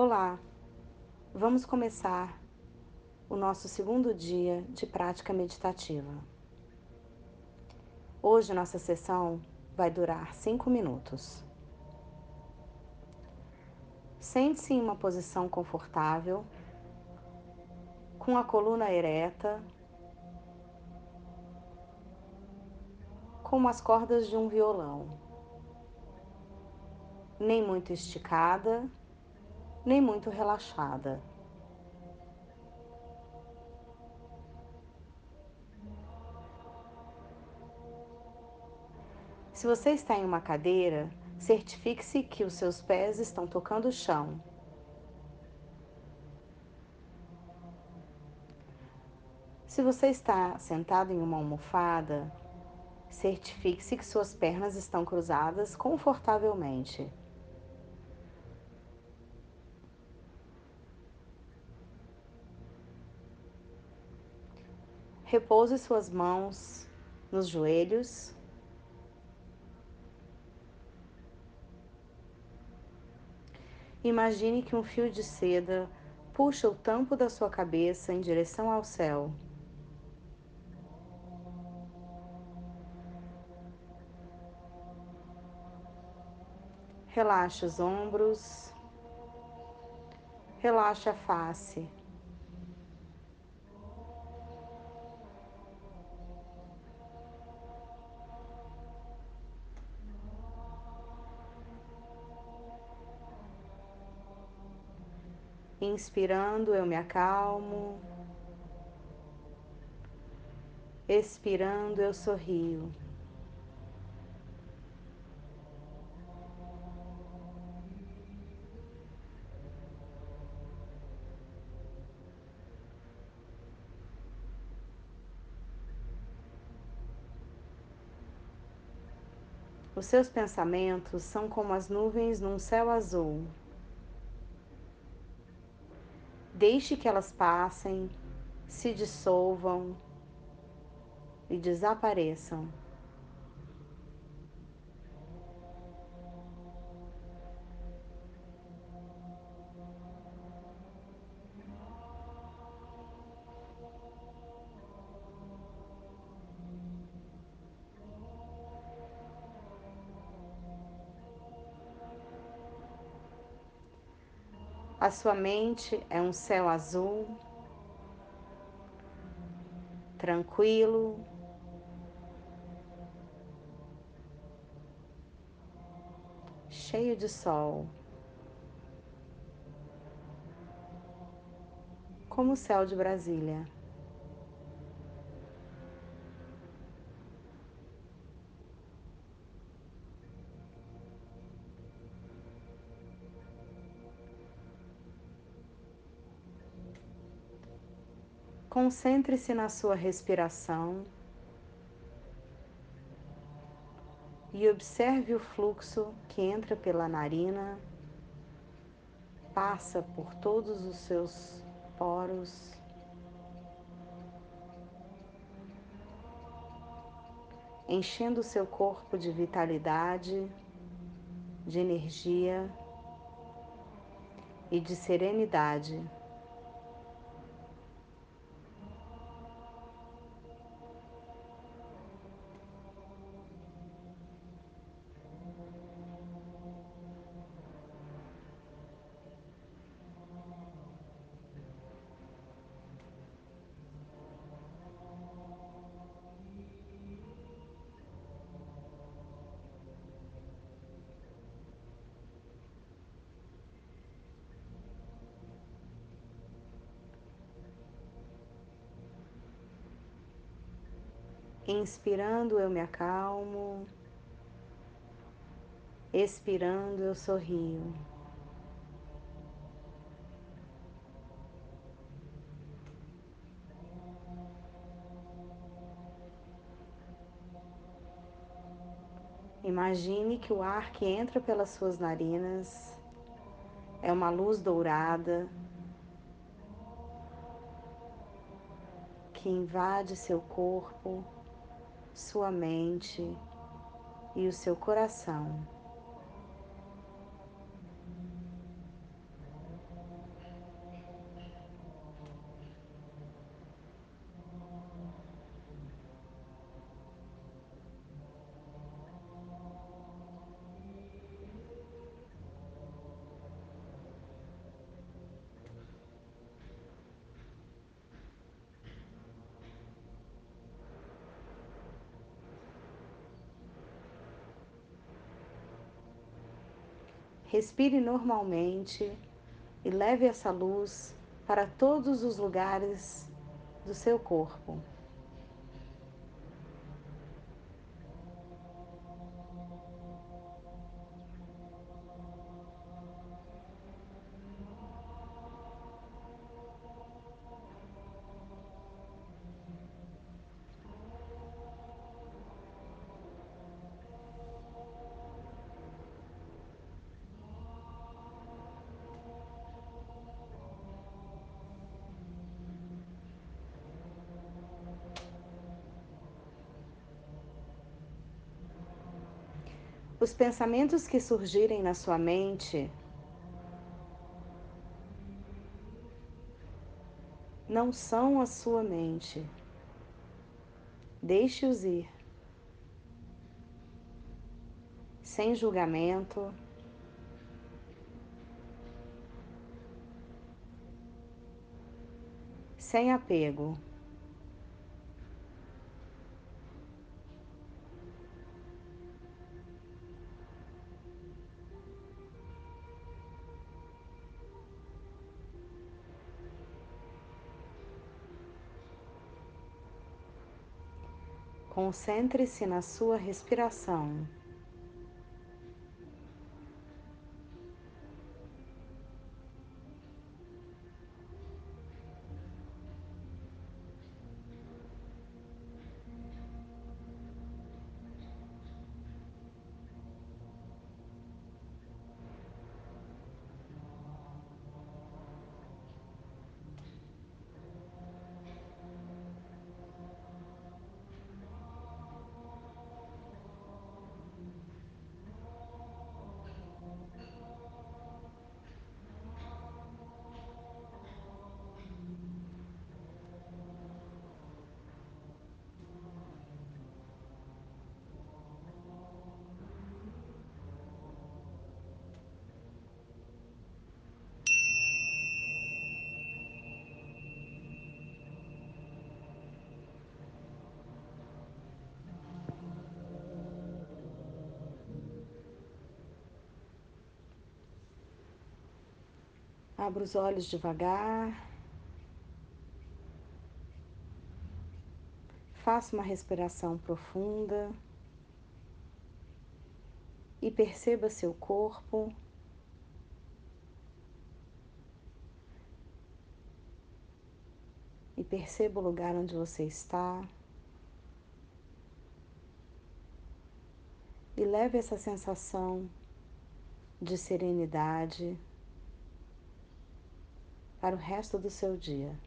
Olá, vamos começar o nosso segundo dia de prática meditativa. Hoje nossa sessão vai durar cinco minutos. Sente-se em uma posição confortável, com a coluna ereta, como as cordas de um violão, nem muito esticada, nem muito relaxada. Se você está em uma cadeira, certifique-se que os seus pés estão tocando o chão. Se você está sentado em uma almofada, certifique-se que suas pernas estão cruzadas confortavelmente. Repouse suas mãos nos joelhos Imagine que um fio de seda puxa o tampo da sua cabeça em direção ao céu. Relaxe os ombros, relaxe a face. Inspirando, eu me acalmo. Expirando, eu sorrio. Os seus pensamentos são como as nuvens num céu azul. Deixe que elas passem, se dissolvam e desapareçam. A sua mente é um céu azul, tranquilo, cheio de sol, como o céu de Brasília. Concentre-se na sua respiração e observe o fluxo que entra pela narina, passa por todos os seus poros. Enchendo o seu corpo de vitalidade, de energia e de serenidade. Inspirando, eu me acalmo. Expirando, eu sorrio. Imagine que o ar que entra pelas suas narinas é uma luz dourada que invade seu corpo sua mente e o seu coração. Respire normalmente e leve essa luz para todos os lugares do seu corpo. Os pensamentos que surgirem na sua mente não são a sua mente. Deixe-os ir. Sem julgamento. Sem apego. Concentre-se na sua respiração. Abra os olhos devagar. Faça uma respiração profunda e perceba seu corpo. E perceba o lugar onde você está. E leve essa sensação de serenidade para o resto do seu dia.